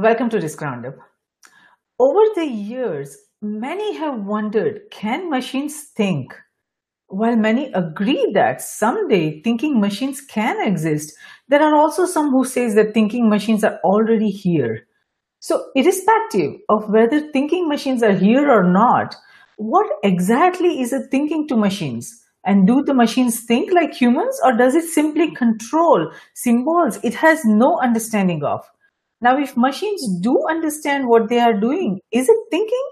Welcome to this roundup. Over the years, many have wondered, can machines think? While many agree that someday thinking machines can exist, there are also some who say that thinking machines are already here. So irrespective of whether thinking machines are here or not, what exactly is a thinking to machines? And do the machines think like humans or does it simply control symbols it has no understanding of? Now, if machines do understand what they are doing, is it thinking?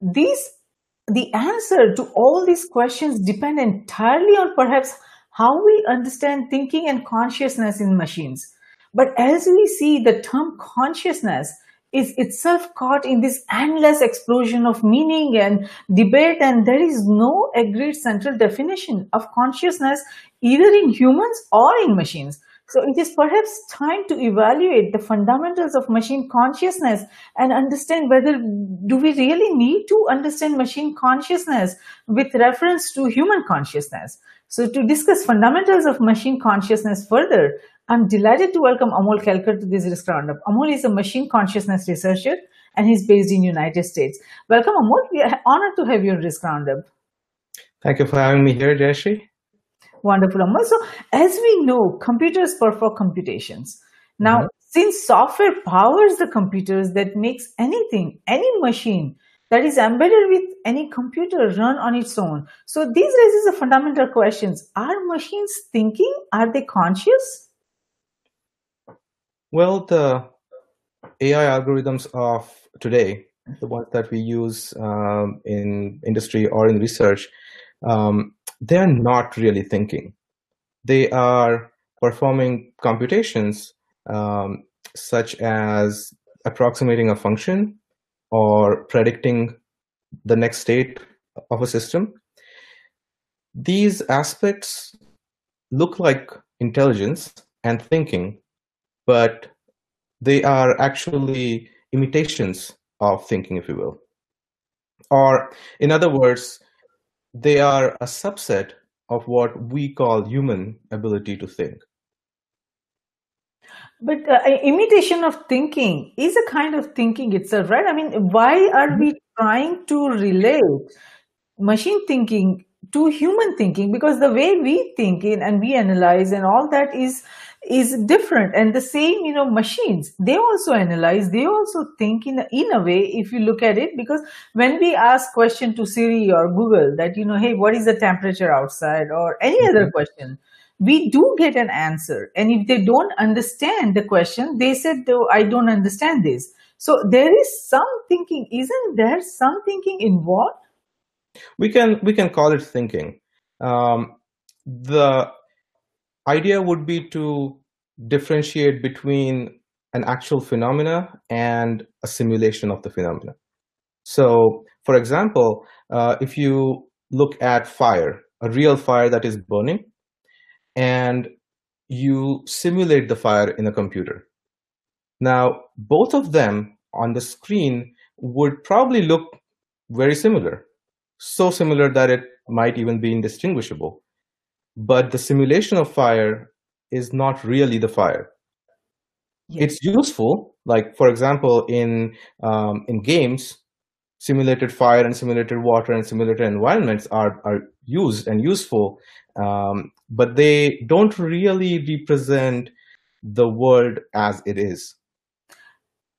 These, the answer to all these questions depend entirely on perhaps how we understand thinking and consciousness in machines. But as we see, the term consciousness is itself caught in this endless explosion of meaning and debate and there is no agreed central definition of consciousness either in humans or in machines so it is perhaps time to evaluate the fundamentals of machine consciousness and understand whether do we really need to understand machine consciousness with reference to human consciousness so to discuss fundamentals of machine consciousness further I'm delighted to welcome Amol Kelkar to this risk roundup. Amol is a machine consciousness researcher and he's based in United States. Welcome Amol, we are honored to have you on risk roundup. Thank you for having me here, Jayashree. Wonderful. So as we know, computers perform computations. Now, mm -hmm. since software powers the computers that makes anything, any machine that is embedded with any computer run on its own. So these raises the fundamental questions. Are machines thinking? Are they conscious? Well, the AI algorithms of today, the ones that we use um, in industry or in research, um, they're not really thinking. They are performing computations um, such as approximating a function or predicting the next state of a system. These aspects look like intelligence and thinking, but they are actually imitations of thinking, if you will. Or, in other words, they are a subset of what we call human ability to think. But uh, imitation of thinking is a kind of thinking itself, right? I mean, why are we mm-hmm. trying to relate machine thinking to human thinking? Because the way we think in and we analyze and all that is is different. And the same you know machines they also analyze they also think in a, in a way if you look at it because when we ask question to siri or google that you know hey what is the temperature outside or any other mm-hmm. question we do get an answer. And if they don't understand the question they said though i don't understand this. So there is some thinking isn't there some thinking involved? We can we can call it thinking. Um, the idea would be to differentiate between an actual phenomena and a simulation of the phenomena. So, for example, uh, if you look at fire, a real fire that is burning, and you simulate the fire in a computer. Now, both of them on the screen would probably look very similar, so similar that it might even be indistinguishable but the simulation of fire is not really the fire. Yes. It's useful, like for example, in um, in games, simulated fire and simulated water and simulated environments are are used and useful, um, but they don't really represent the world as it is.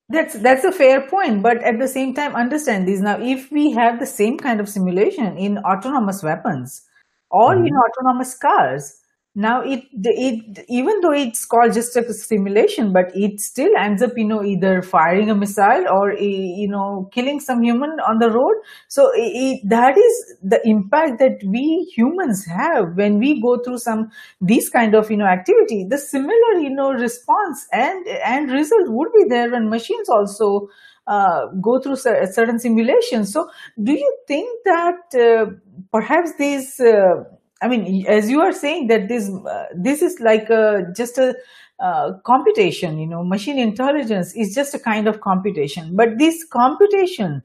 That's that's a fair point, but at the same time, understand this. Now, if we have the same kind of simulation in autonomous weapons, or mm-hmm. in autonomous cars now it it even though it's called just a simulation but it still ends up you know either firing a missile or you know killing some human on the road so it, that is the impact that we humans have when we go through some these kind of you know activity the similar you know response and and result would be there when machines also uh, go through certain simulations. So, do you think that uh, perhaps these, uh, I mean, as you are saying that this uh, this is like a, just a uh, computation, you know, machine intelligence is just a kind of computation. But this computation,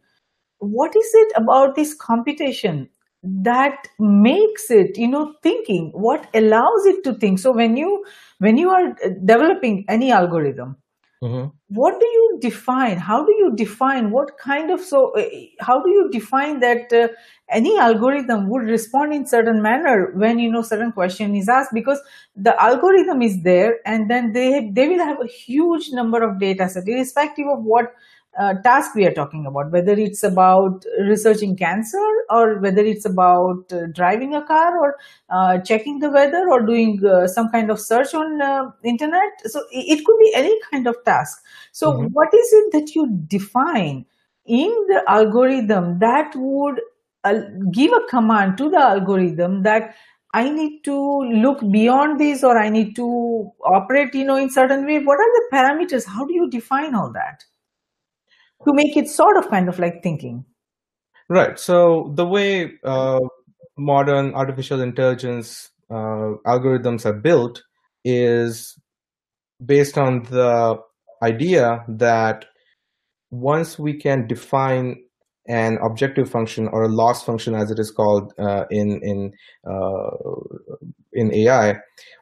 what is it about this computation that makes it you know thinking what allows it to think so when you when you are developing any algorithm Mhm. what do you define? How do you define what kind of so uh, how do you define that uh, any algorithm would respond in certain manner when you know certain question is asked? Because the algorithm is there and then they they will have a huge number of data set irrespective of what uh, task we are talking about. Whether it's about researching cancer or whether it's about uh, driving a car or uh, checking the weather or doing uh, some kind of search on uh, internet so it, could be any kind of task so Mhm. what is it that you define in the algorithm that would uh, give a command to the algorithm that I need to look beyond this or I need to operate, you know, in certain way. What are the parameters? How do you define all that? To make it sort of kind of like thinking. Right. So the way uh, modern artificial intelligence uh, algorithms are built is based on the idea that once we can define an objective function or a loss function, as it is called uh, in in uh, in AI,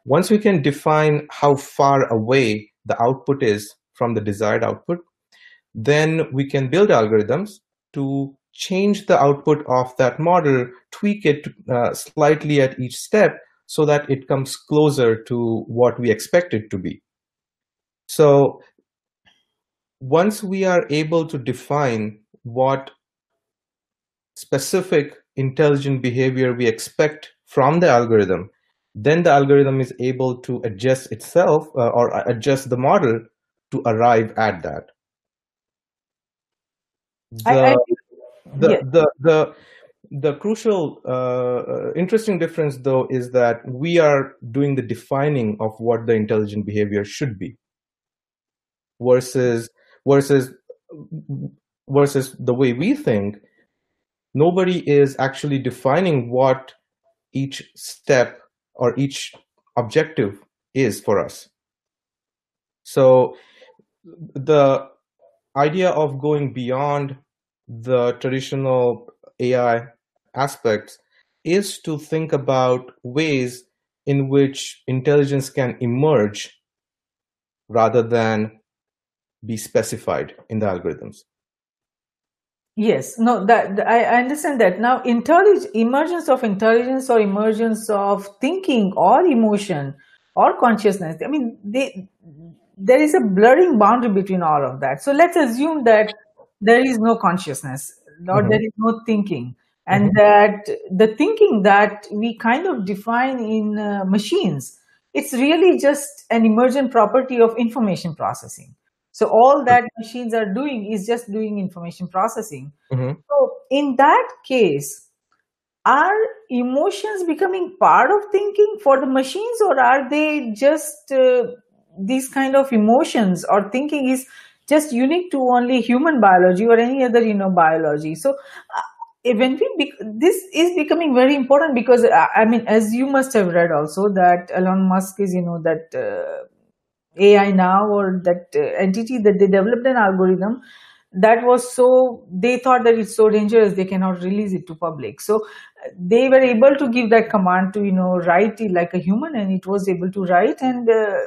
once we can define how far away the output is from the desired output, then we can build algorithms to change the output of that model, tweak it uh, slightly at each step so that it comes closer to what we expect it to be. So once we are able to define what specific intelligent behavior we expect from the algorithm, then the algorithm is able to adjust itself uh, or adjust the model to arrive at that. The, I, I the, yeah. the, the, the crucial, uh, interesting difference though is that we are doing the defining of what the intelligent behavior should be versus versus versus the way we think nobody is actually defining what each step or each objective is for us so the idea of going beyond the traditional ai aspects is to think about ways in which intelligence can emerge rather than be specified in the algorithms. Yes, no, that I understand that. Now, intelligence, emergence of intelligence or emergence of thinking or emotion or consciousness. I mean, they, there is a blurring boundary between all of that. So let's assume that there is no consciousness or Mhm. there is no thinking, and Mhm. that the thinking that we kind of define in uh, machines, it's really just an emergent property of information processing. So all that machines are doing is just doing information processing. Mhm. So in that case, are emotions becoming part of thinking for the machines, or are they just uh, these kind of emotions or thinking is just unique to only human biology or any other you know biology? So uh, when we this is becoming very important because uh, I mean, as you must have read also that Elon Musk is you know that. Uh, AI now or that uh, entity that they developed an algorithm that was so they thought that it's so dangerous they cannot release it to public so they were able to give that command to you know write it like a human and it was able to write and uh,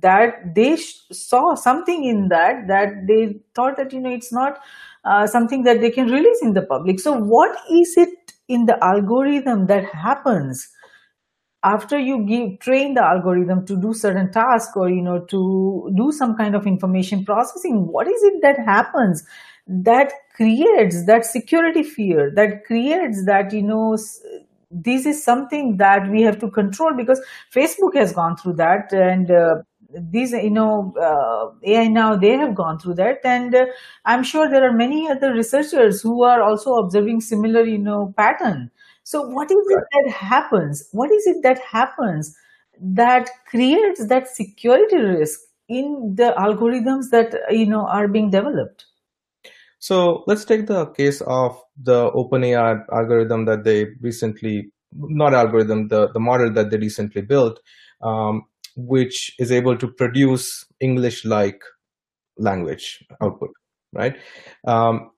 that they saw something in that that they thought that you know it's not uh, something that they can release in the public. So what is it in the algorithm that happens after you give train the algorithm to do certain task or you know to do some kind of information processing? What is it that happens that creates that security fear that creates that you know this is something that we have to control? Because facebook has gone through that and uh, these you know uh, ai now they have gone through that and uh, i'm sure there are many other researchers who are also observing similar you know pattern so what is it that happens? What is it that happens that creates that security risk in the algorithms that you know are being developed? So let's take the case of the OpenAI algorithm that they recently, not algorithm, the, the model that they recently built, um, which is able to produce English-like language output, right? Um,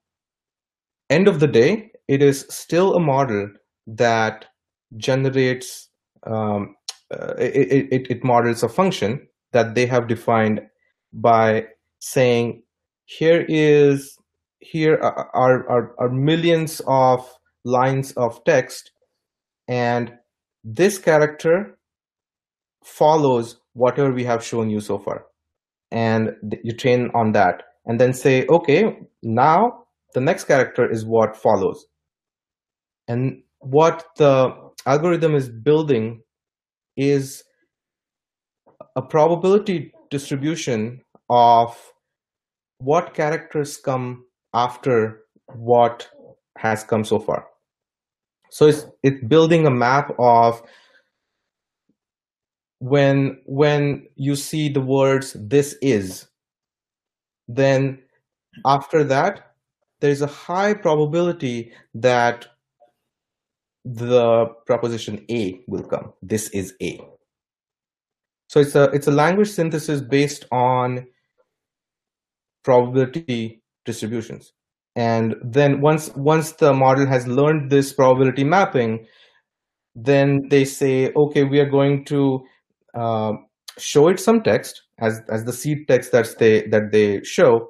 end of the day, it is still a model that generates um, uh, it, it, it models a function that they have defined by saying, here is here are, are, are millions of lines of text and this character follows whatever we have shown you so far and you train on that and then say okay now the next character is what follows and what the algorithm is building is a probability distribution of what characters come after what has come so far. So it's it's building a map of when when you see the words this is, then after that there's a high probability that the proposition A will come. This is A. So it's a it's a language synthesis based on probability distributions. And then once once the model has learned this probability mapping, then they say, okay, we are going to Uh, show it some text as as the seed text that they that they show,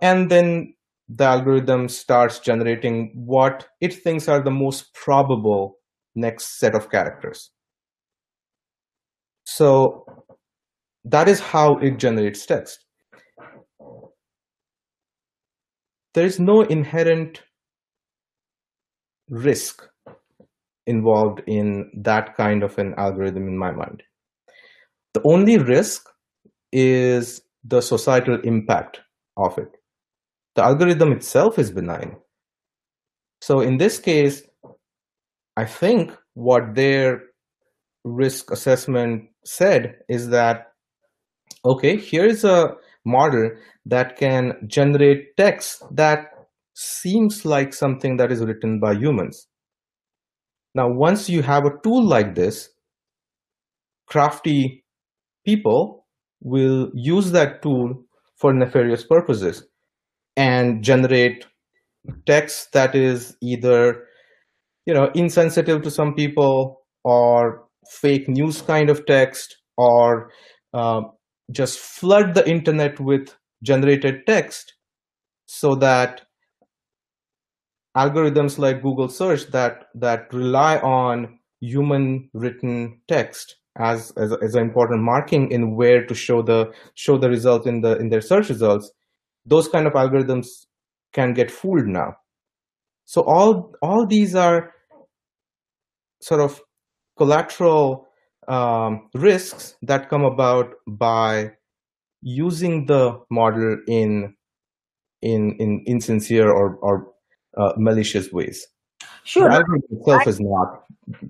and then the algorithm starts generating what it thinks are the most probable next set of characters. So that is how it generates text. There is no inherent risk involved in that kind of an algorithm in my mind. The only risk is the societal impact of it the algorithm itself is benign. So in this case, I think what their risk assessment said is that, okay, here is a model that can generate text that seems like something that is written by humans. Now, once you have a tool like this, crafty people will use that tool for nefarious purposes and generate text that is either you know insensitive to some people or fake news kind of text or uh, just flood the internet with generated text so that algorithms like google search that that rely on human written text as as, as an important marking in where to show the show the result in the in their search results those kind of algorithms can get fooled now. So all all these are sort of collateral um, risks that come about by using the model in in in insincere or or uh, malicious ways. Sure. The algorithm itself I, is not.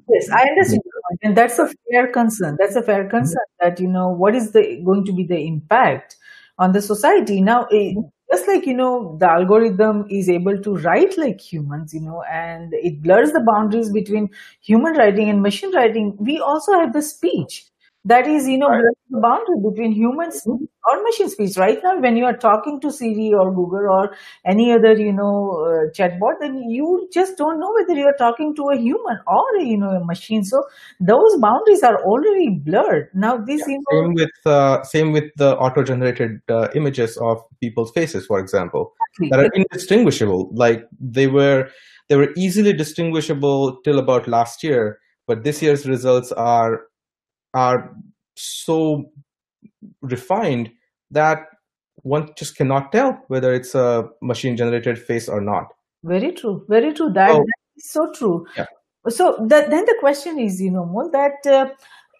Yes, I understand, and that's a fair concern. That's a fair concern mm-hmm. that you know what is the going to be the impact on the society. Now, eh, just like, you know, the algorithm is able to write like humans, you know, and it blurs the boundaries between human writing and machine writing, we also have the speech that is you know right. the boundary between humans or machine speech right now when you are talking to siri or google or any other you know uh, chatbot then you just don't know whether you are talking to a human or you know a machine. So those boundaries are already blurred. Now this yeah, know, same with uh, same with the auto generated uh, images of people's faces for example exactly. that are indistinguishable. Like they were they were easily distinguishable till about last year but this year's results are are so refined that one just cannot tell whether it's a machine generated face or not. Very true. Very true. That, that is so true. Yeah. So that, then the question is, you know, more that uh,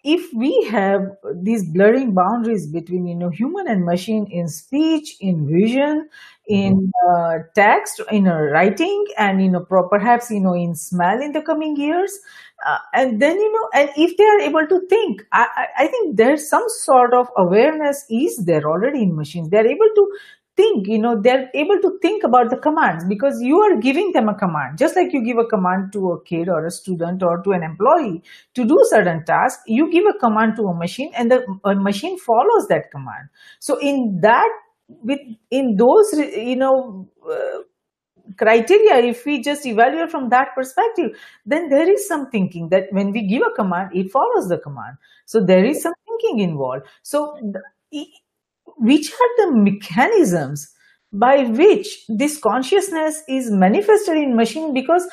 if we have these blurring boundaries between you know human and machine in speech in vision in mm-hmm. uh, text in uh, writing and you know perhaps you know in smell in the coming years uh, and then you know and if they are able to think I, I think there's some sort of awareness is there already in machines they're able to think you know they're able to think about the commands because you are giving them a command. Just like you give a command to a kid or a student or to an employee to do certain task you give a command to a machine and the machine follows that command. So in that with in those you know uh, criteria if we just evaluate from that perspective then there is some thinking that when we give a command it follows the command. So there is some thinking involved. So which are the mechanisms by which this consciousness is manifested in machine? Because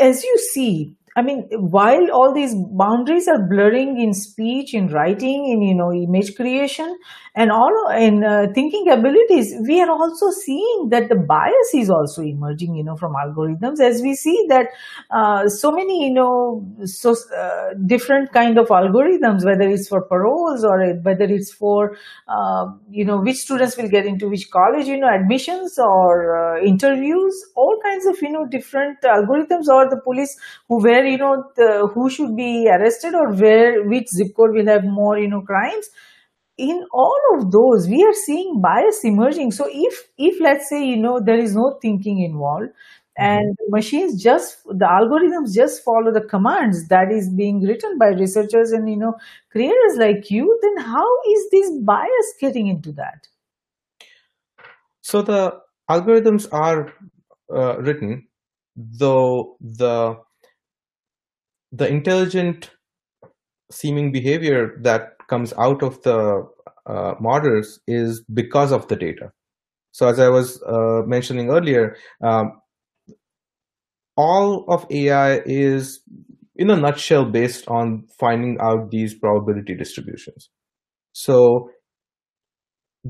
as you see I mean, while all these boundaries are blurring in speech, in writing, in you know image creation, and all in uh, thinking abilities, we are also seeing that the bias is also emerging. You know, from algorithms as we see that uh, so many you know so uh, different kind of algorithms, whether it's for paroles or whether it's for uh, you know which students will get into which college, you know, admissions or uh, interviews, all kinds of you know different algorithms, or the police who were you know the, who should be arrested or where which zip code will have more you know crimes. In all of those we are seeing bias emerging. So if if let's say you know there is no thinking involved and machines just the algorithms just follow the commands that is being written by researchers and you know creators like you then how is this bias getting into that? So the algorithms are uh, written though the the intelligent seeming behavior that comes out of the uh, models is because of the data. So as I was uh, mentioning earlier, um, all of AI is in a nutshell based on finding out these probability distributions. So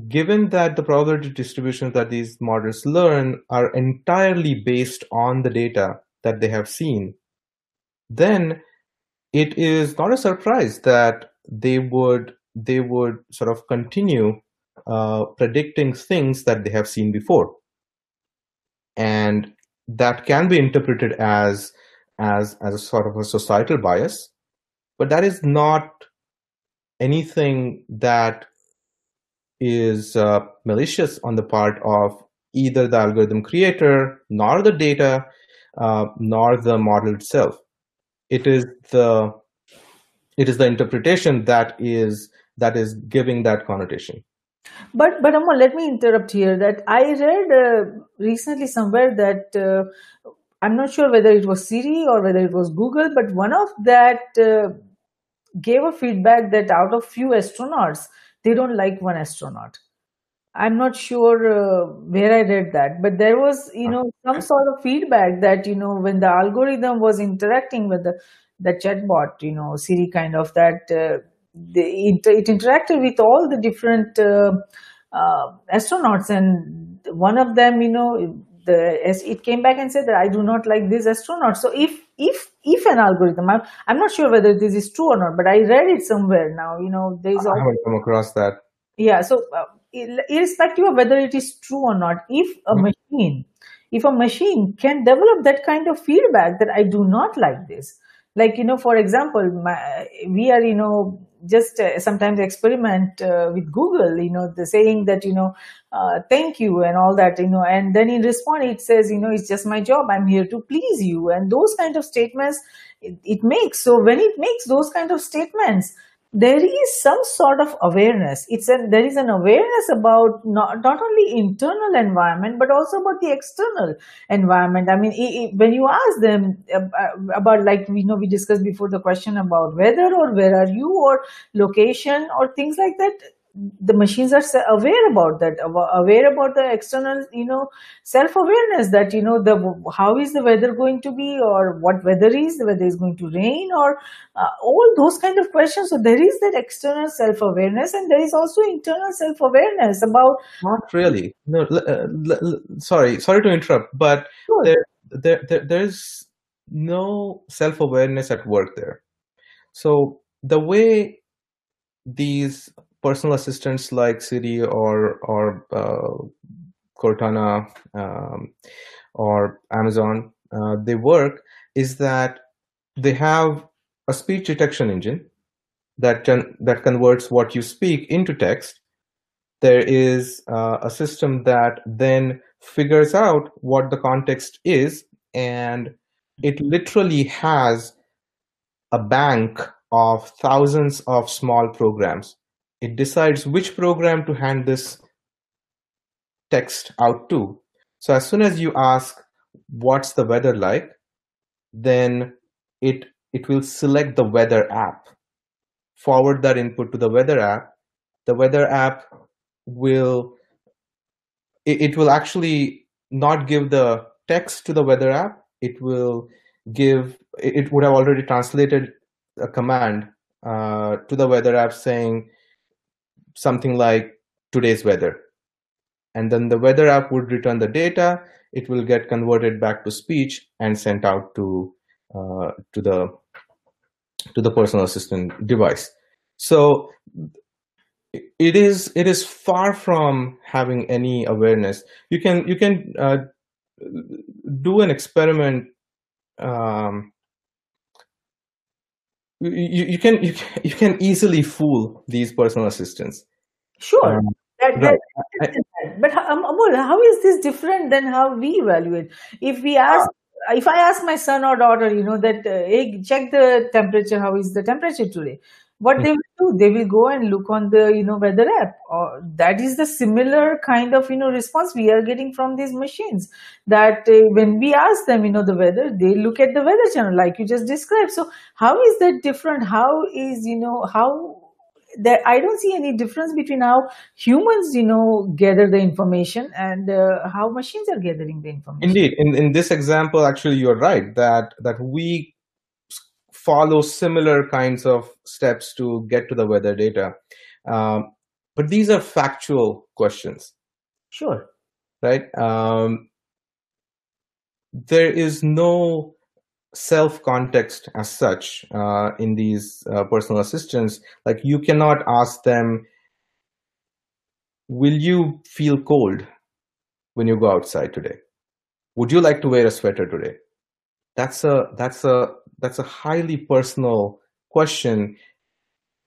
given that the probability distributions that these models learn are entirely based on the data that they have seen, then it is not a surprise that they would they would sort of continue uh, predicting things that they have seen before. And that can be interpreted as as as a sort of a societal bias but that is not anything that is uh, malicious on the part of either the algorithm creator nor the data uh, nor the model itself it is the it is the interpretation that is that is giving that connotation. But but Amol, let me interrupt here that i read uh, recently somewhere that uh, i'm not sure whether it was siri or whether it was google but one of that uh, gave a feedback that out of few astronauts they don't like one astronaut i'm not sure uh, where i read that but there was you know some sort of feedback that you know when the algorithm was interacting with the the chatbot you know siri kind of that uh, it, it, interacted with all the different uh, uh, astronauts and one of them you know the it came back and said that i do not like this astronaut so if if if an algorithm i'm, I'm not sure whether this is true or not but i read it somewhere now you know there's i haven't come across that. Yeah so uh, irrespective of whether it is true or not if a mm-hmm. machine if a machine can develop that kind of feedback that i do not like this. Like you know for example my, we are you know just uh, sometimes experiment uh, with google you know the saying that you know uh, thank you and all that you know and then in response it says you know it's just my job. I'm here to please you. And those kind of statements it, it makes so when it makes those kind of statements there is some sort of awareness. It's a there is an awareness about not, not only internal environment but also about the external environment. I mean it, it, when you ask them about like we know we discussed before the question about weather or where are you or location or things like that the machines are aware about that aware about the external you know self awareness that you know the how is the weather going to be or what weather is whether it's going to rain or uh, all those kind of questions. So there is that external self awareness and there is also internal self awareness about not really. No uh, sorry sorry to interrupt but sure. there, there, there there's no self awareness at work there. So the way these personal assistants like Siri or or uh, Cortana um, or Amazon, uh, they work is that they have a speech detection engine that can that converts what you speak into text. There is uh, a system that then figures out what the context is, and it literally has a bank of thousands of small programs it decides which program to hand this text out to. So as soon as you ask, what's the weather like? Then it, it will select the weather app, forward that input to the weather app. The weather app will it, it will actually not give the text to the weather app. It will give it would have already translated a command uh, to the weather app saying something like today's weather. And then the weather app would return the data. It will get converted back to speech and sent out to uh, to the to the personal assistant device. So it is it is far from having any awareness. You can you can uh, do an experiment um, you, you can you can you can easily fool these personal assistants Sure. Um, that, that, right. but um, Amol, how is this different than how we evaluate? If we ask, uh, if I ask my son or daughter, you know, that uh, hey, check the temperature. How is the temperature today? What mm-hmm. they will do, they will go and look on the you know weather app. Or that is the similar kind of you know response we are getting from these machines. That uh, when we ask them, you know, the weather, they look at the weather channel like you just described. So how is that different? How is you know how that i don't see any difference between how humans you know gather the information and uh, how machines are gathering the information indeed in, in this example actually you're right that that we follow similar kinds of steps to get to the weather data um, but these are factual questions sure right um, there is no self context as such uh, in these uh, personal assistants. Like you cannot ask them, will you feel cold when you go outside today? Would you like to wear a sweater today? That's a that's a that's a highly personal question,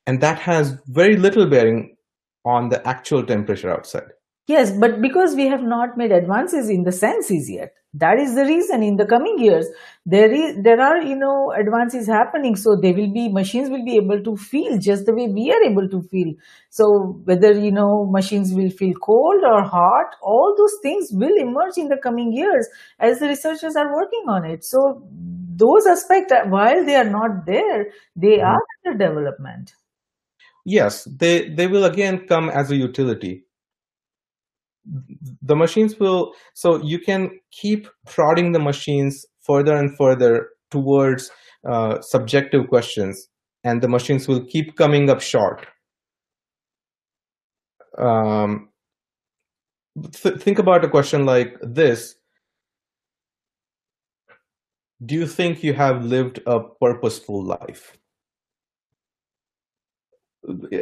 and that has very little bearing on the actual temperature outside. Yes, but because we have not made advances in the senses yet, that is the reason in the coming years there is there are you know advances happening. So they will be machines will be able to feel just the way we are able to feel. So whether you know machines will feel cold or hot all those things will emerge in the coming years as the researchers are working on it. So those aspects while they are not there they mm-hmm. are under development. Yes they they will again come as a utility the machines will so you can keep prodding the machines further and further towards uh, subjective questions and the machines will keep coming up short. Um, th think about a question like this. Do you think you have lived a purposeful life?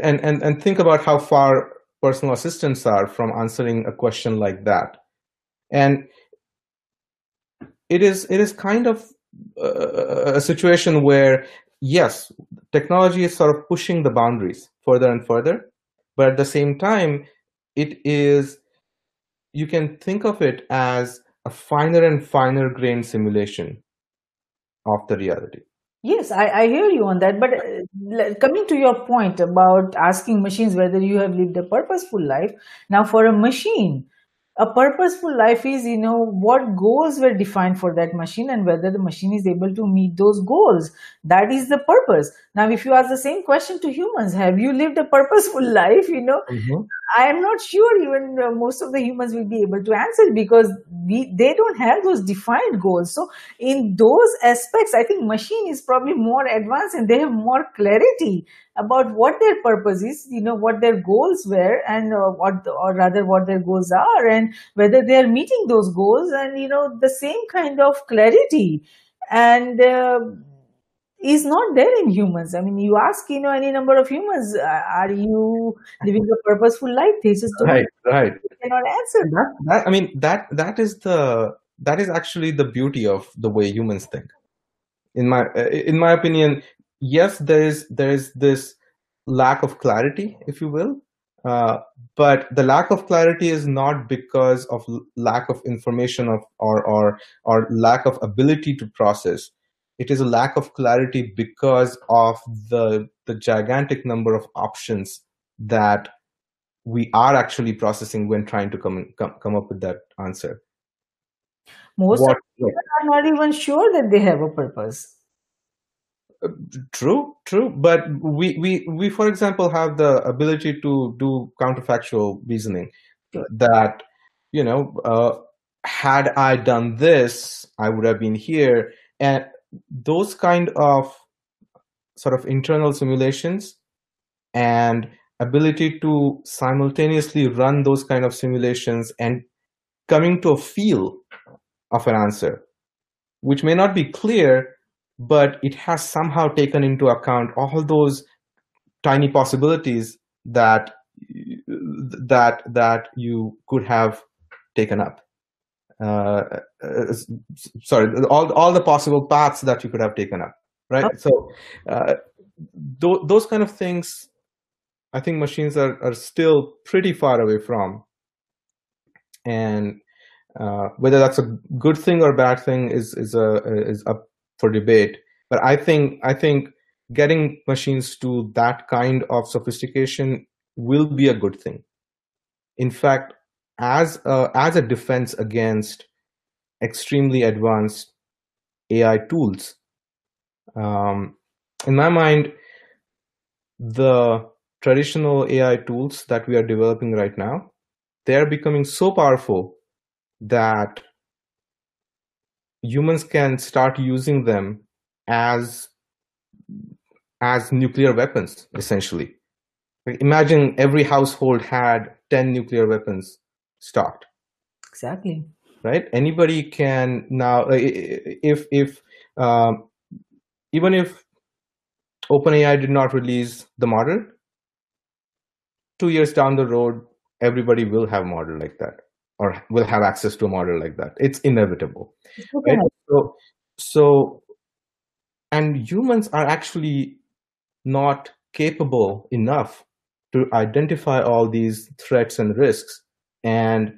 And and and think about how far personal assistants are from answering a question like that. And it is it is kind of a, a situation where yes technology is sort of pushing the boundaries further and further but at the same time it is you can think of it as a finer and finer grained simulation of the reality Yes, I, I hear you on that. But uh, coming to your point about asking machines whether you have lived a purposeful life, now for a machine, a purposeful life is, you know, what goals were defined for that machine and whether the machine is able to meet those goals. That is the purpose. Now, if you ask the same question to humans, have you lived a purposeful life? You know, mm-hmm. I am not sure even uh, most of the humans will be able to answer because we they don't have those defined goals. So in those aspects, I think machine is probably more advanced and they have more clarity about what their purpose is, you know, what their goals were and uh, what, or rather what their goals are and whether they are meeting those goals and, you know, the same kind of clarity. And, uh, is not there in humans. I mean, you ask, you know, any number of humans, uh, are you living a purposeful life? They just don't. Right, right. cannot answer. That, that, I mean, that that is the that is actually the beauty of the way humans think. In my uh, in my opinion, yes, there is there is this lack of clarity, if you will, uh, but the lack of clarity is not because of lack of information of or or or lack of ability to process. It is a lack of clarity because of the the gigantic number of options that we are actually processing when trying to come come, come up with that answer. Most what, people are not even sure that they have a purpose True, true. But we, we, we, for example, have the ability to do counterfactual reasoning that, you know, uh, had I done this, I would have been here. And those kind of sort of internal simulations and ability to simultaneously run those kind of simulations and coming to a feel of an answer, which may not be clear, but it has somehow taken into account all those tiny possibilities that that that you could have taken up. Uh, uh, sorry, all all the possible paths that you could have taken up, right? Okay. So, uh, th- those kind of things, I think machines are are still pretty far away from, and uh, whether that's a good thing or bad thing is is a is up for debate. But I think I think getting machines to that kind of sophistication will be a good thing. In fact, as a, as a defense against extremely advanced AI tools, um, in my mind, the traditional AI tools that we are developing right now, they are becoming so powerful that humans can start using them as as nuclear weapons essentially. Like imagine every household had 10 nuclear weapons stocked. Exactly. right? Anybody can now if if um, even if openai did not release the model two years down the road everybody will have a model like that or will have access to a model like that. It's inevitable Okay. right? So so and humans are actually not capable enough to identify all these threats and risks and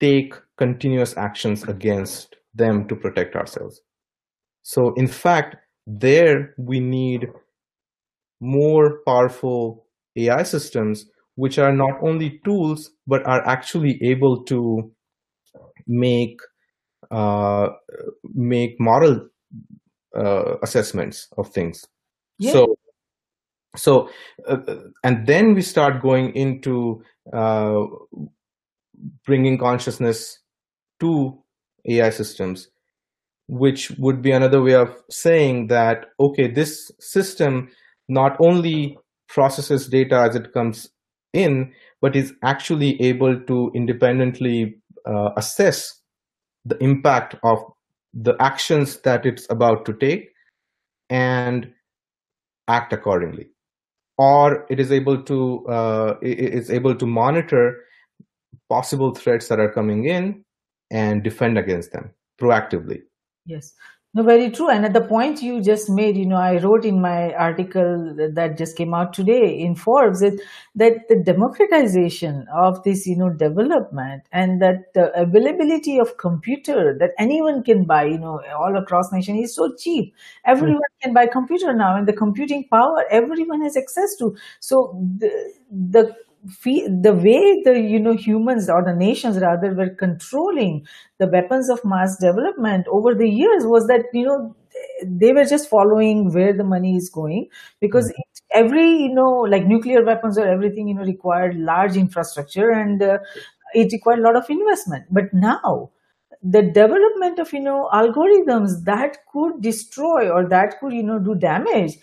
take continuous actions against them to protect ourselves. So in fact there we need more powerful ai systems which are not only tools but are actually able to make uh, make moral uh, assessments of things Yeah. so so uh, and then we start going into uh, bringing consciousness to ai systems which would be another way of saying that okay this system not only processes data as it comes in but is actually able to independently uh, assess the impact of the actions that it's about to take and act accordingly or it is able to uh, it is able to monitor possible threats that are coming in and defend against them proactively Yes. No, very true. And at the point you just made, you know, I wrote in my article that just came out today in Forbes that, that the democratization of this, you know, development and that the availability of computer that anyone can buy, you know, all across nation is so cheap. Everyone can buy computer now and the computing power everyone has access to. So the, the the way the you know humans or the nations rather were controlling the weapons of mass development over the years was that you know they were just following where the money is going because it, every you know like nuclear weapons or everything you know required large infrastructure and uh, it required a lot of investment. But now the development of you know algorithms that could destroy or that could you know do damage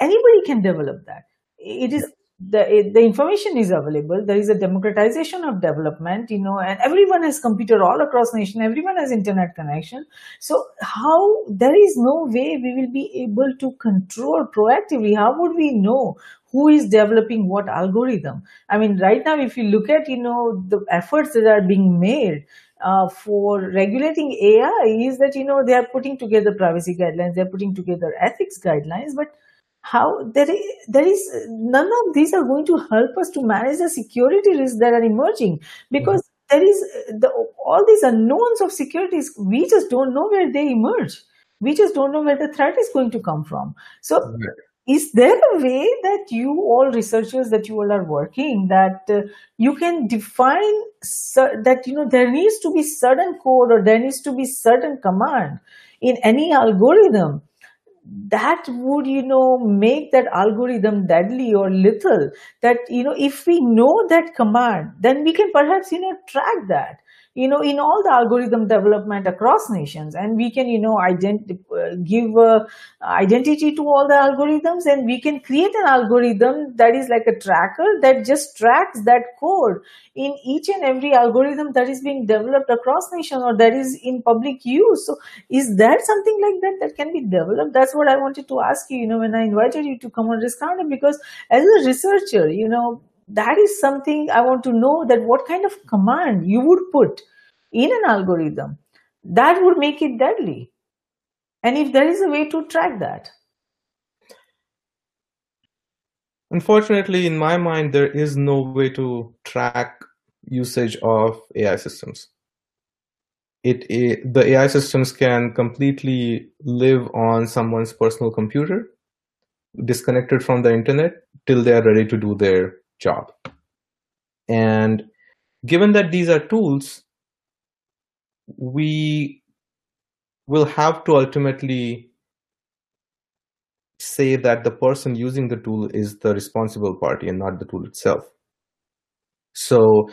anybody can develop that. It is the the information is available. There is a democratization of development you know and everyone has computer all across nation. Everyone has internet connection. So how there is no way we will be able to control proactively. How would we know who is developing what algorithm? I mean right now if you look at you know the efforts that are being made uh, for regulating ai is that you know they are putting together privacy guidelines they're putting together ethics guidelines but how there is, there is none of these are going to help us to manage the security risks that are emerging. Because there is the all these unknowns of securities we just don't know where they emerge. We just don't know where the threat is going to come from. So is there a way that you all researchers that you all are working that uh, you can define cer- that you know there needs to be certain code or there needs to be certain command in any algorithm that would you know make that algorithm deadly or lethal that you know if we know that command then we can perhaps you know track that you know in all the algorithm development across nations and we can you know ident- uh, give uh, identity to all the algorithms and we can create an algorithm that is like a tracker that just tracks that code in each and every algorithm that is being developed across nations or that is in public use. So is that something like that that can be developed? That's what i wanted to ask you you know when i invited you to come on this because as a researcher you know that is something I want to know that what kind of command you would put in an algorithm that would make it deadly. And if there is a way to track that. Unfortunately, in my mind, there is no way to track usage of AI systems. It, it, the AI systems can completely live on someone's personal computer, disconnected from the internet till they are ready to do their job. And given that these are tools, we will have to ultimately say that the person using the tool is the responsible party and not the tool itself. So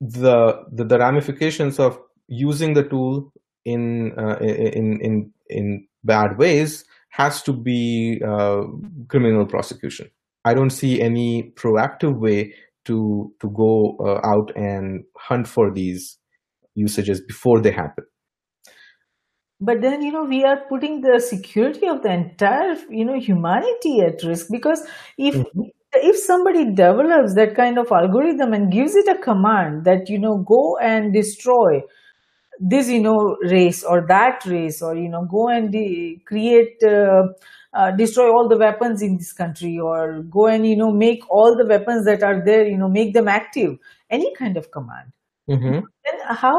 the the, the ramifications of using the tool in uh, in in in bad ways has to be uh, criminal prosecution. I don't see any proactive way to to go uh, out and hunt for these usages before they happen. But then you know we are putting the security of the entire you know humanity at risk because if mm-hmm. if somebody develops that kind of algorithm and gives it a command that you know go and destroy this you know race or that race or you know go and de- create uh, uh, destroy all the weapons in this country or go and you know make all the weapons that are there you know make them active. Any kind of command. Mm-hmm. then how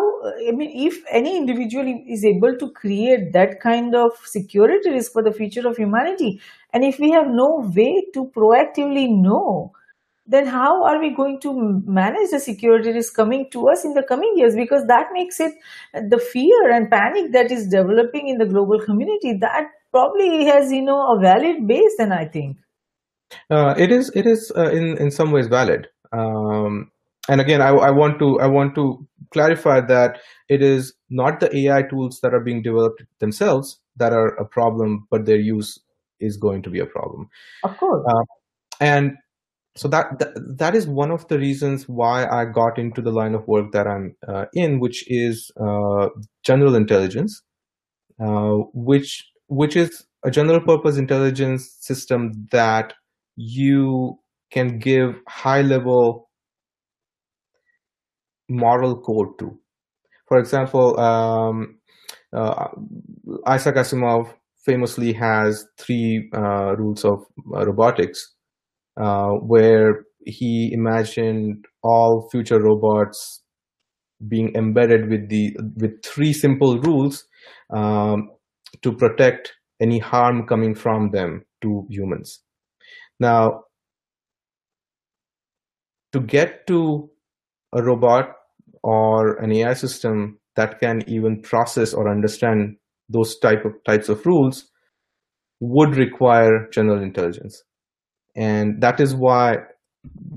i mean if any individual is able to create that kind of security risk for the future of humanity and if we have no way to proactively know then how are we going to manage the security risk coming to us in the coming years? Because that makes it the fear and panic that is developing in the global community that probably has you know a valid base then i think. Uh, it is it is uh, in in some ways valid. Um, and again I, I want to i want to clarify that it is not the ai tools that are being developed themselves that are a problem but their use is going to be a problem. Of course. Uh, and so that, that, that is one of the reasons why I got into the line of work that I'm uh, in, which is uh, general intelligence, uh, which which is a general purpose intelligence system that you can give high level moral code to. For example, um, uh, Isaac Asimov famously has three uh, rules of uh, robotics uh, where he imagined all future robots being embedded with the with three simple rules um, to protect any harm coming from them to humans. Now, to get to a robot or an AI system that can even process or understand those type of types of rules would require general intelligence and that is why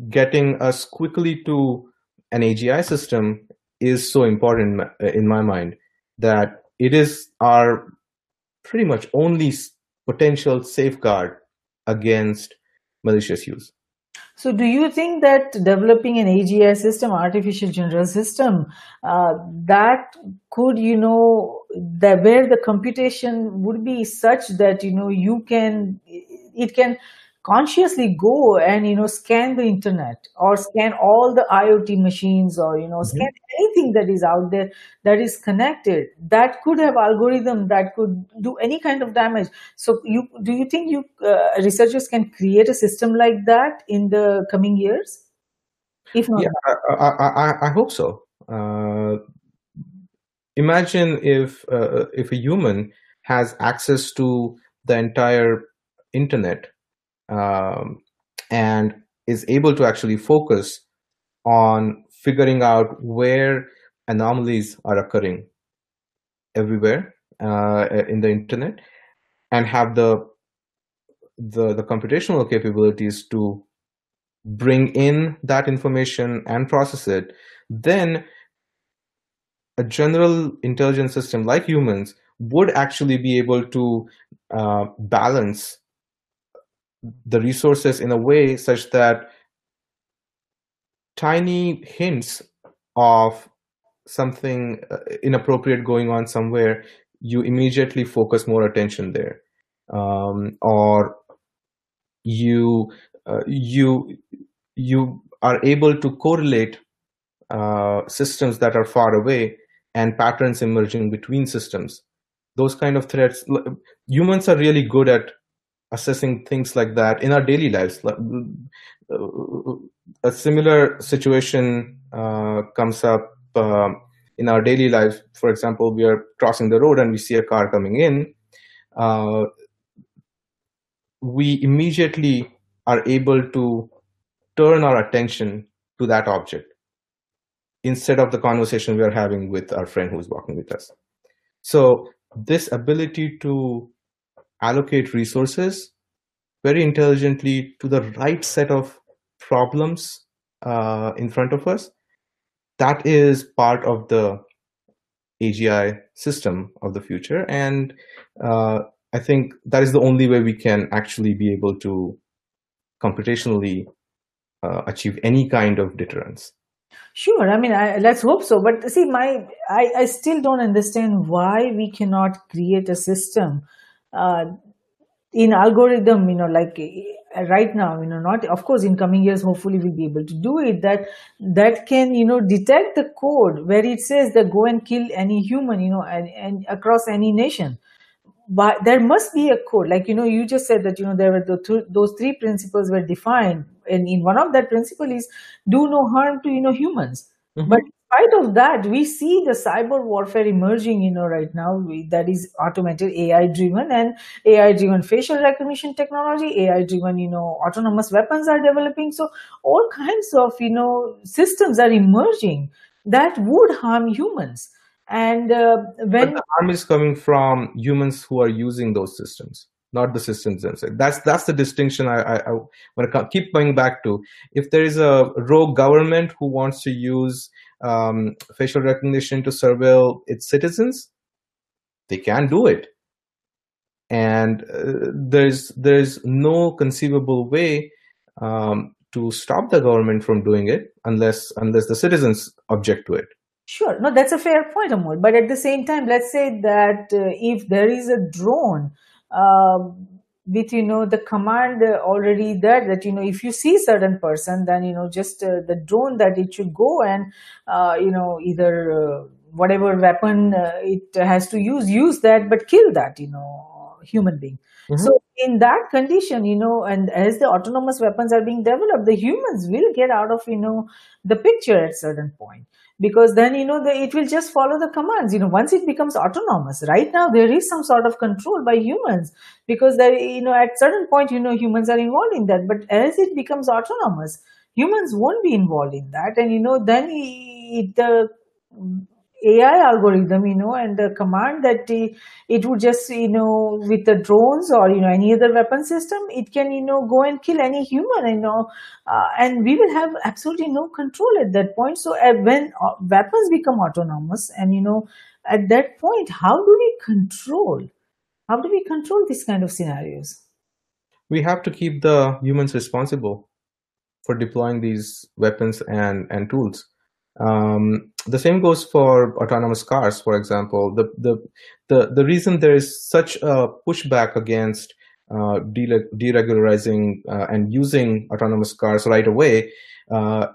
getting us quickly to an AGI system is so important in my mind that it is our pretty much only potential safeguard against malicious use. So, do you think that developing an AGI system, artificial general system, uh, that could, you know, the, where the computation would be such that you know you can, it can consciously go and you know scan the internet or scan all the iot machines or you know mm-hmm. scan anything that is out there that is connected that could have algorithm that could do any kind of damage. So you do you think you uh, researchers can create a system like that in the coming years? If not yeah i, I, I hope so. Uh, imagine if uh, if a human has access to the entire internet um, and is able to actually focus on figuring out where anomalies are occurring everywhere uh, in the internet and have the the, the computational capabilities to bring in that information and process it, then a general intelligence system like humans would actually be able to uh, balance the resources in a way such that tiny hints of something uh, inappropriate going on somewhere, you immediately focus more attention there. Um, or you uh, you you are able to correlate uh, systems that are far away and patterns emerging between systems. Those kind of threats, humans are really good at assessing things like that in our daily lives. A similar situation uh, comes up um, in our daily lives. For example, we are crossing the road and we see a car coming in. Uh, we immediately are able to turn our attention to that object instead of the conversation we are having with our friend who's walking with us. So this ability to allocate resources very intelligently to the right set of problems uh, in front of us, that is part of the AGI system of the future. And uh, I think that is the only way we can actually be able to computationally uh, achieve any kind of deterrence. Sure. I mean, I, let's hope so. But see, my I, I still don't understand why we cannot create a system uh, in algorithm. You know, like uh, right now. You know, not of course in coming years. Hopefully, we'll be able to do it. That that can you know detect the code where it says that go and kill any human. You know, and, and across any nation but there must be a code like you know you just said that you know there were the th- those three principles were defined and in one of that principle is do no harm to you know humans mm-hmm. but spite of that we see the cyber warfare emerging you know right now that is automated ai driven and ai driven facial recognition technology ai driven you know autonomous weapons are developing. So all kinds of you know systems are emerging that would harm humans. And uh, when but the harm is coming from humans who are using those systems not the systems themselves. That's that's the distinction i i, I want to keep going back to. If there is a rogue government who wants to use um, facial recognition to surveil its citizens they can do it and uh, there's there's no conceivable way um, to stop the government from doing it unless unless the citizens object to it Sure. No, that's a fair point, Amol. But at the same time, let's say that uh, if there is a drone uh, with, you know, the command already there that, you know, if you see certain person, then, you know, just uh, the drone that it should go and, uh, you know, either uh, whatever weapon uh, it has to use, use that, but kill that, you know, human being. Mm-hmm. So in that condition, you know, and as the autonomous weapons are being developed, the humans will get out of, you know, the picture at certain point because then you know the, it will just follow the commands. You know once it becomes autonomous right now there is some sort of control by humans. Because there you know at certain point you know humans are involved in that. But as it becomes autonomous humans won't be involved in that. And you know then it, the AI algorithm, you know, and the command that it would just, you know, with the drones or, you know, any other weapon system, it can, you know, go and kill any human, you know, uh, and we will have absolutely no control at that point. So uh, when uh, weapons become autonomous and, you know, at that point, how do we control? How do we control these kind of scenarios? We have to keep the humans responsible for deploying these weapons and, and tools um, the same goes for autonomous cars, for example. The, the, the, the reason there is such a pushback against uh, deregularizing uh, and using autonomous cars right away uh,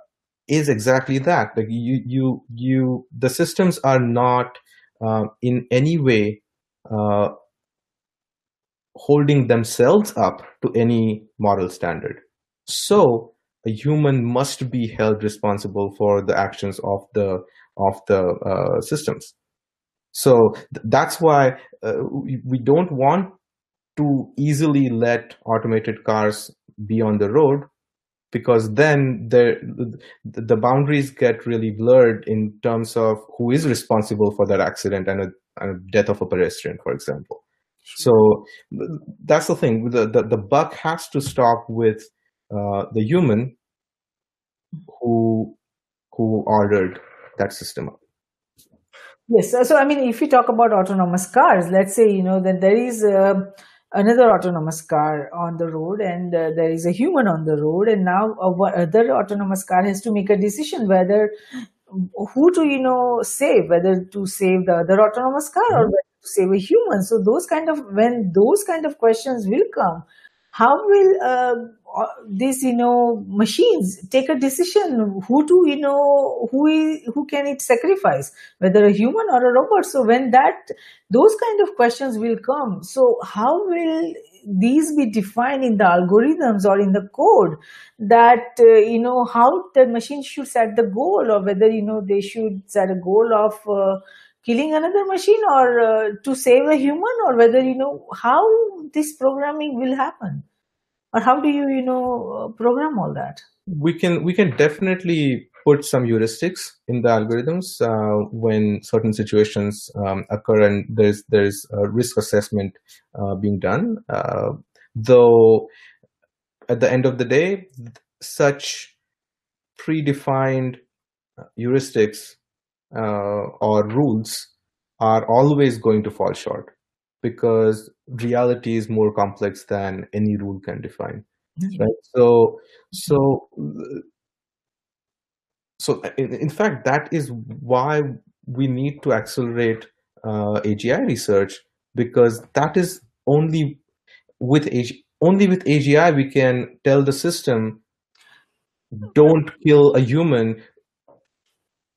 is exactly that. Like you, you, you, the systems are not uh, in any way uh, holding themselves up to any moral standard. So a human must be held responsible for the actions of the of the uh, systems. So th that's why uh, we, we don't want to easily let automated cars be on the road because then the the boundaries get really blurred in terms of who is responsible for that accident and a, and a death of a pedestrian, for example. So that's the thing. The, the, the buck has to stop with uh, the human who who ordered that system up. Yes. So, I mean, if you talk about autonomous cars, let's say, you know, that there is uh, another autonomous car on the road and uh, there is a human on the road and now other autonomous car has to make a decision whether who to, you know, save, whether to save the other autonomous car or mm-hmm. whether to save a human. So those kind of, when those kind of questions will come, how will uh, uh, these you know machines take a decision? Who to you know who is, who can it sacrifice whether a human or a robot? So when that those kind of questions will come. So how will these be defined in the algorithms or in the code that uh, you know how the machine should set the goal or whether you know they should set a goal of uh, killing another machine or uh, to save a human or whether you know how this programming will happen? Or how do you you know program all that? We can we can definitely put some heuristics in the algorithms uh, when certain situations um, occur and there's there's a risk assessment uh, being done. Uh, though at the end of the day such predefined heuristics uh, or rules are always going to fall short because reality is more complex than any rule can define mm-hmm. right so so so in, in fact that is why we need to accelerate uh, AGI research because that is only with AG, only with AGI we can tell the system don't kill a human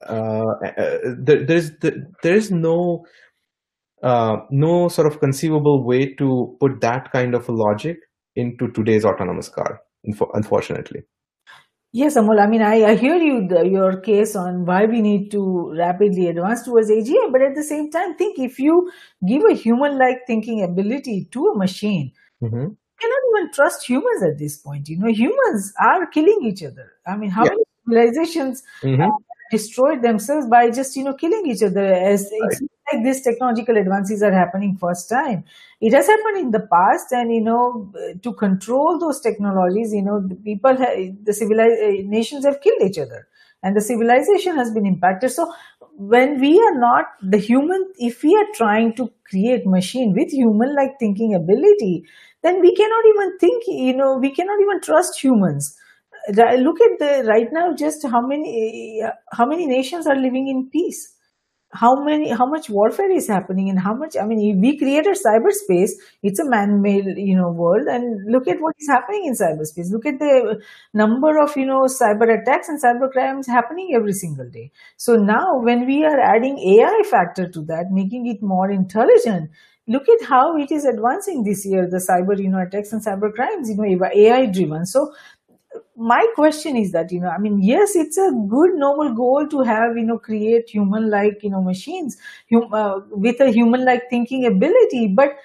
uh, uh there, there's there is no uh, no sort of conceivable way to put that kind of a logic into today's autonomous car, unfortunately. Yes, Amol. I mean, I, I hear you the, your case on why we need to rapidly advance towards AGI, but at the same time, think if you give a human-like thinking ability to a machine, mm-hmm. you cannot even trust humans at this point. You know, humans are killing each other. I mean, how yeah. many civilizations mm-hmm destroyed themselves by just you know killing each other. As right. it's like these technological advances are happening first time. It has happened in the past and you know to control those technologies you know the people the civilized uh, nations have killed each other and the civilization has been impacted. So when we are not the human if we are trying to create machine with human like thinking ability then we cannot even think you know we cannot even trust humans look at the right now just how many how many nations are living in peace? How many how much warfare is happening and how much i mean we created cyberspace. It's a man-made you know world. And look at what is happening in cyberspace. Look at the number of you know cyber attacks and cyber crimes happening every single day. So now when we are adding ai factor to that making it more intelligent look at how it is advancing this year the cyber you know attacks and cyber crimes you know ai driven. So my question is that you know i mean yes it's a good noble goal to have you know create human like you know machines hum, uh, with a human like thinking ability but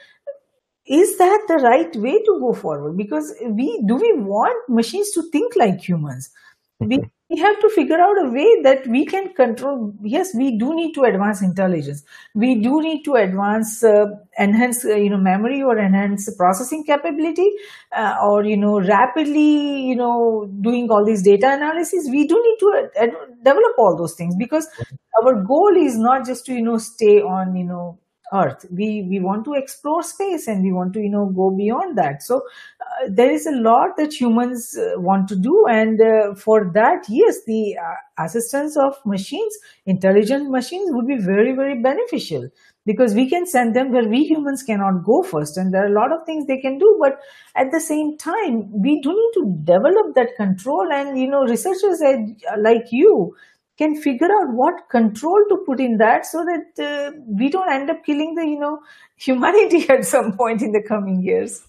is that the right way to go forward? Because we do we want machines to think like humans? We we have to figure out a way that we can control yes we do need to advance intelligence. We do need to advance uh, enhance uh, you know memory or enhance processing capability uh, or you know rapidly you know doing all these data analysis. We do need to develop all those things because our goal is not just to you know stay on you know earth. We we want to explore space and we want to you know go beyond that. So uh, there is a lot that humans uh, want to do and uh, for that yes the uh, assistance of machines intelligent machines would be very very beneficial because we can send them where we humans cannot go first and there are a lot of things they can do but at the same time we do need to develop that control and you know researchers like you can figure out what control to put in that so that uh, we don't end up killing the you know humanity at some point in the coming years.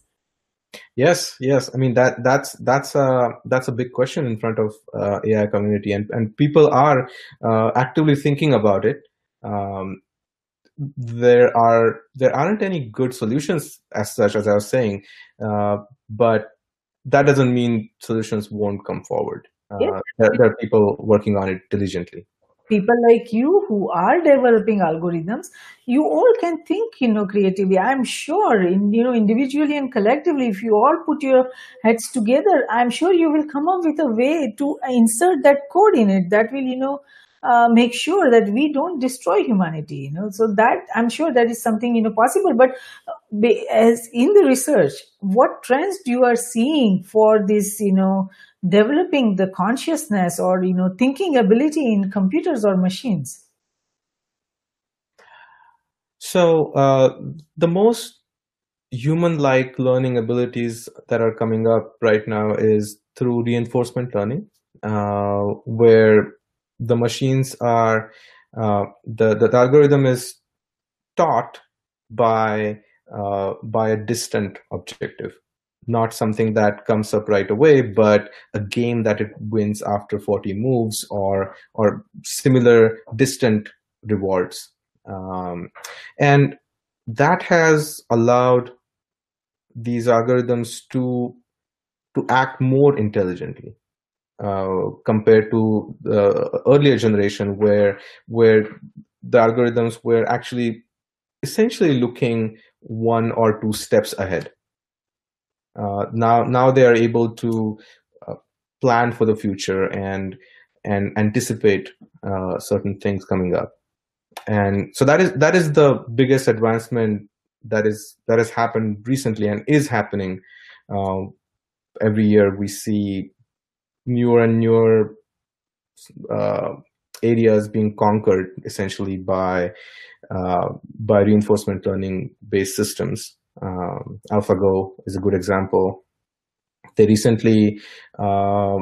Yes yes. I mean that that's that's a that's a big question in front of uh, ai community and and people are uh, actively thinking about it. Um, there are there aren't any good solutions as such as i was saying uh, but that doesn't mean solutions won't come forward yeah. Uh, there, there, are people working on it diligently. people like you who are developing algorithms you all can think you know creatively i'm sure in you know individually and collectively if you all put your heads together i'm sure you will come up with a way to insert that code in it that will you know uh, make sure that we don't destroy humanity you know so that i'm sure that is something you know possible but uh, as in the research what trends you are seeing for this you know developing the consciousness or you know thinking ability in computers or machines? So uh, the most human-like learning abilities that are coming up right now is through reinforcement learning uh, where the machines are uh, the, the algorithm is taught by uh, by a distant objective not something that comes up right away but a game that it wins after 40 moves or or similar distant rewards um, and that has allowed these algorithms to to act more intelligently uh, compared to the earlier generation where where the algorithms were actually essentially looking one or two steps ahead. Uh, now now they are able to uh, plan for the future and and anticipate uh, certain things coming up. And so that is that is the biggest advancement that is that has happened recently and is happening. Uh, every year we see newer and newer uh, areas being conquered essentially by uh, by reinforcement learning based systems. Um, AlphaGo is a good example. They recently uh,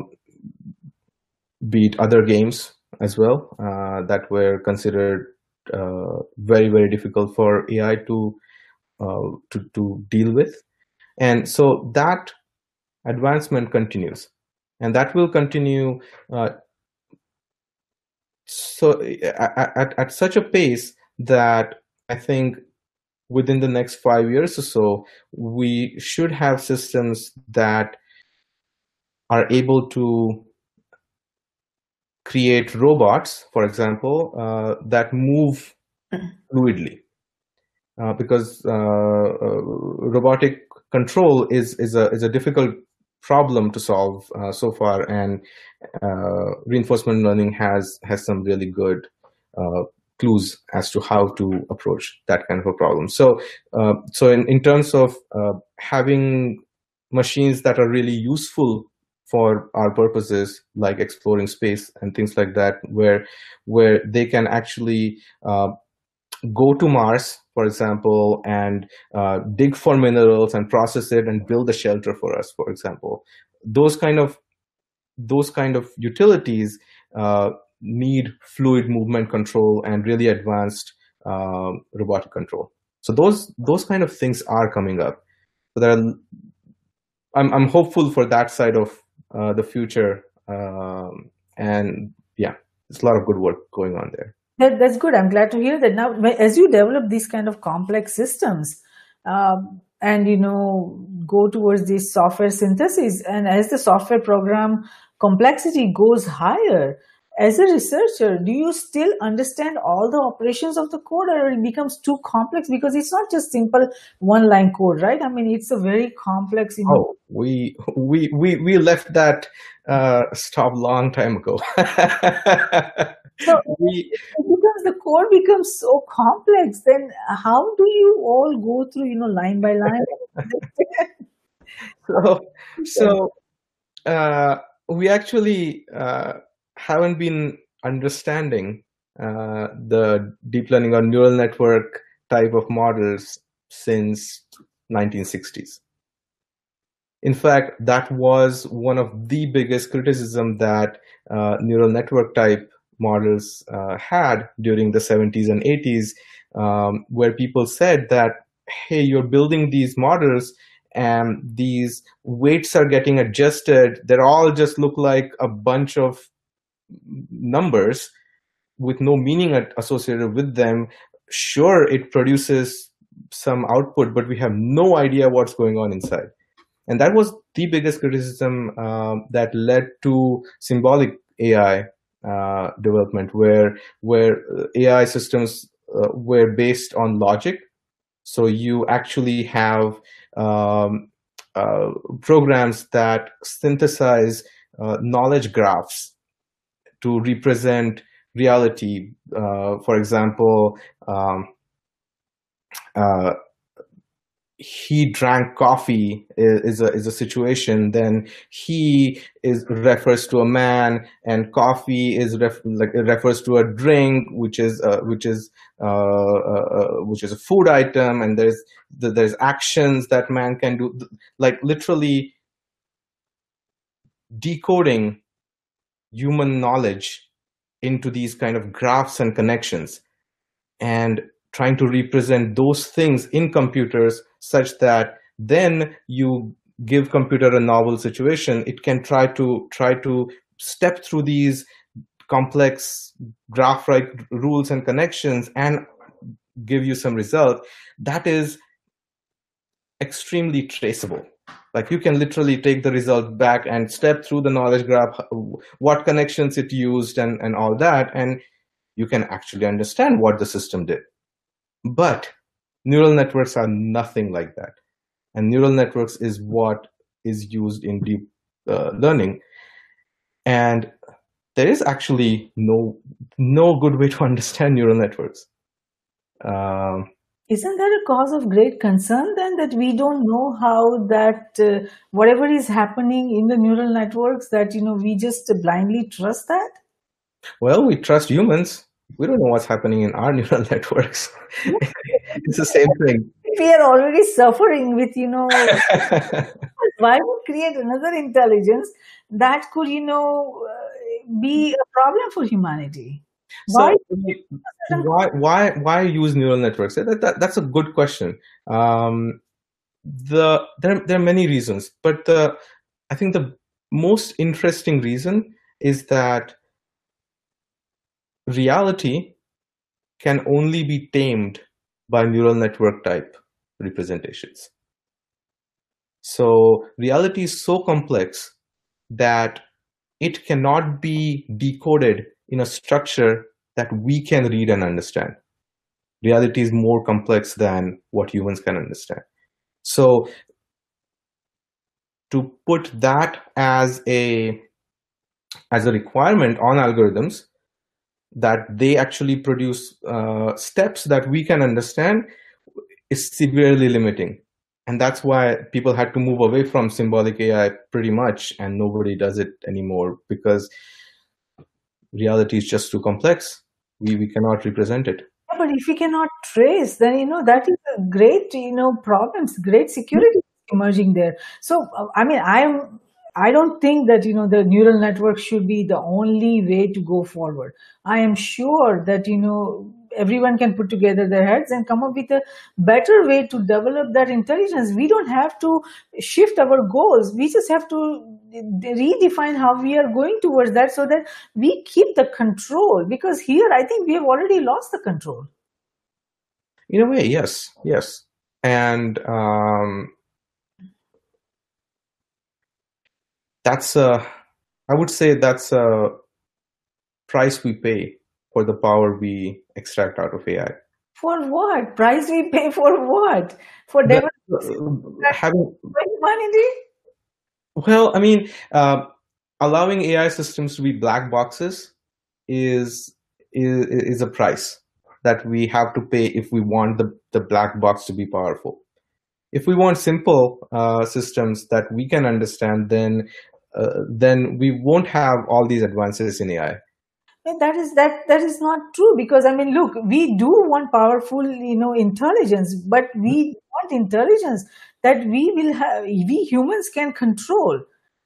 beat other games as well uh, that were considered uh, very very difficult for AI to uh, to to deal with, and so that advancement continues and that will continue uh, so at, at, at such a pace that I think within the next five years or so, we should have systems that are able to create robots, for example, uh, that move fluidly. Uh, because uh, uh robotic control is is a is a difficult problem to solve uh, so far, and uh, reinforcement learning has has some really good clues as to how to approach that kind of a problem. So, uh, so in, in terms of uh, having machines that are really useful for our purposes, like exploring space and things like that, where where they can actually uh, go to Mars, for example, and uh, dig for minerals and process it and build a shelter for us, for example. Those kind of those kind of utilities uh, need fluid movement control and really advanced uh, robotic control. So those those kind of things are coming up. So there, are, I'm I'm hopeful for that side of uh, the future, um, and yeah, there's a lot of good work going on there. That, that's good. I'm glad to hear that. Now, as you develop these kind of complex systems, um, and you know go towards this software synthesis, and as the software program complexity goes higher, as a researcher, do you still understand all the operations of the code, or it becomes too complex because it's not just simple one line code, right? I mean, it's a very complex. You know, oh, we we we we left that uh, stop long time ago. so we, because the code becomes so complex, then how do you all go through, you know, line by line? so so uh, we actually. Uh, haven't been understanding uh, the deep learning or neural network type of models since 1960s. In fact, that was one of the biggest criticism that uh, neural network type models uh, had during the 70s and 80s, um, where people said that, hey, you're building these models and these weights are getting adjusted. They all just look like a bunch of numbers with no meaning associated with them sure it produces some output but we have no idea what's going on inside and that was the biggest criticism um, that led to symbolic ai uh, development where where uh, AI systems uh, were based on logic. So you actually have um, uh, programs that synthesize uh, knowledge graphs to represent reality. Uh, for example, um, he drank coffee is, a is a situation then he is refers to a man and coffee is ref, like refers to a drink which is uh, which is uh, uh, uh which is a food item and there's there's actions that man can do like literally decoding human knowledge into these kind of graphs and connections and trying to represent those things in computers such that then you give computer a novel situation it can try to try to step through these complex graph like rules and connections and give you some result that is extremely traceable like you can literally take the result back and step through the knowledge graph what connections it used and and all that and you can actually understand what the system did but neural networks are nothing like that. And neural networks is what is used in deep uh, learning. And there is actually no no good way to understand neural networks. Um, Isn't that a cause of great concern then that we don't know how that uh, whatever is happening in the neural networks that you know we just blindly trust that? Well, we trust humans we don't know what's happening in our neural networks. it's the same thing. We are already suffering with, you know, why would create another intelligence that could, you know, uh, be a problem for humanity? Why? So, why, why, why use neural networks? That, that, that's a good question. Um, the there, there are many reasons, but the I think the most interesting reason is that reality can only be tamed by neural network type representations. So reality is so complex that it cannot be decoded in a structure that we can read and understand. Reality is more complex than what humans can understand. So to put that as a as a requirement on algorithms that they actually produce uh, steps that we can understand is severely limiting. And that's why people had to move away from symbolic AI pretty much, and nobody does it anymore because reality is just too complex. We, we cannot represent it. but if we cannot trace, then you know that is a great you know problems, great security emerging there. So I mean, I'm I don't think that you know the neural network should be the only way to go forward. I am sure that you know everyone can put together their heads and come up with a better way to develop that intelligence. We don't have to shift our goals. We just have to redefine how we are going towards that so that we keep the control. Because here, I think we have already lost the control. In a way, yes, yes, and um, that's a, I would say that's a price we pay for the power we extract out of AI. For what? Price we pay for what? For the, uh, having humanity? Well, I mean, uh, allowing AI systems to be black boxes is is is a price that we have to pay if we want the, the black box to be powerful. If we want simple uh, systems that we can understand, then uh, then we won't have all these advances in AI. That is that that is not true because I mean, look, we do want powerful, you know, intelligence, but we hmm. want intelligence that we will have, we humans can control.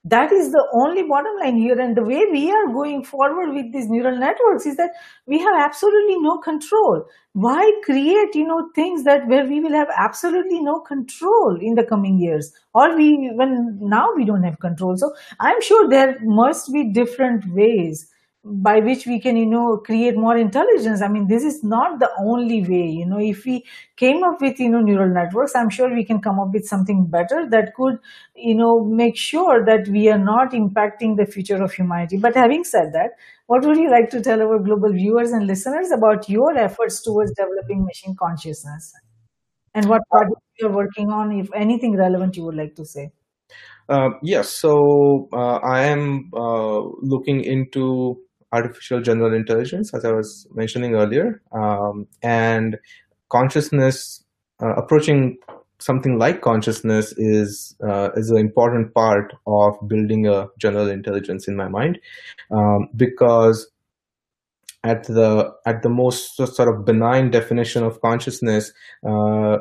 That is the only bottom line here. And the way we are going forward with these neural networks is that we have absolutely no control. Why create, you know, things that where we will have absolutely no control in the coming years? Or we, when now we don't have control. So I'm sure there must be different ways by which we can you know create more intelligence. I mean this is not the only way you know. If we came up with you know neural networks i'm sure we can come up with something better that could you know make sure that we are not impacting the future of humanity. But having said that what would you like to tell our global viewers and listeners about your efforts towards developing machine consciousness? And what projects you're working on if anything relevant you would like to say? Uh, yes, so uh, I am uh, looking into artificial general intelligence, as I was mentioning earlier, um, and consciousness, uh, approaching something like consciousness is uh, is an important part of building a general intelligence in my mind, um, because at the at the most sort of benign definition of consciousness, uh,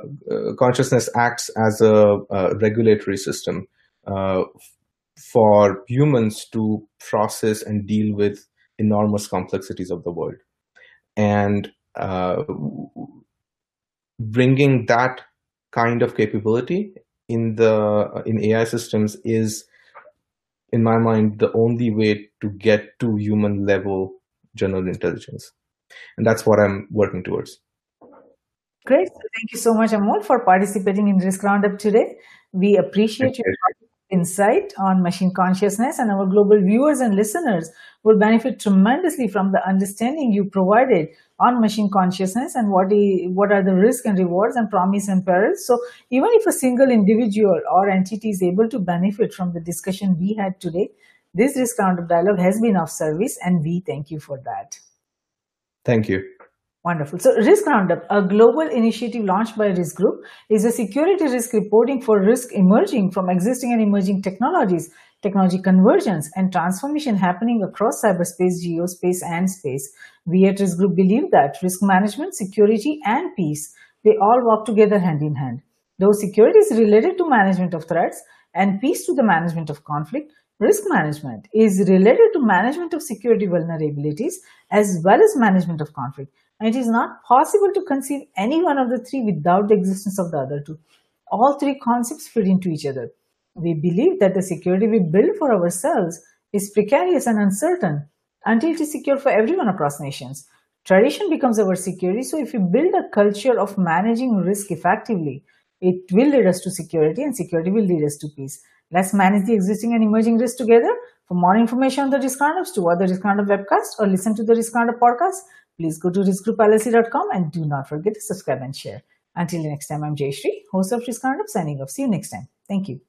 consciousness acts as a, a regulatory system uh, for humans to process and deal with enormous complexities of the world. And uh, bringing that kind of capability in the in AI systems is, in my mind, the only way to get to human level general intelligence. And that's what I'm working towards. Great. Thank you so much, Amol, for participating in Risk Roundup today. We appreciate your insight on machine consciousness and our global viewers and listeners will benefit tremendously from the understanding you provided on machine consciousness and what, is, what are the risks and rewards and promise and perils. So even if a single individual or entity is able to benefit from the discussion we had today, this risk roundup dialogue has been of service and we thank you for that. Thank you. Wonderful. So Risk Roundup, a global initiative launched by Risk Group, is a security risk reporting for risk emerging from existing and emerging technologies, technology convergence and transformation happening across cyberspace, geospace, and space. We at Risk Group believe that risk management, security, and peace, they all work together hand in hand. Though security is related to management of threats and peace to the management of conflict, risk management is related to management of security vulnerabilities as well as management of conflict. And it is not possible to conceive any one of the three without the existence of the other two. All three concepts fit into each other. We believe that the security we build for ourselves is precarious and uncertain until it is secure for everyone across nations. Tradition becomes our security, so if we build a culture of managing risk effectively, it will lead us to security and security will lead us to peace. Let's manage the existing and emerging risks together. For more information on the Risk Roundups, to other Risk Roundup webcast or listen to the Risk Roundup podcast, Please go to riskgroupllc.com and do not forget to subscribe and share. Until next time, I'm Jayashree, host of Risk Roundup, signing off. See you next time. Thank you.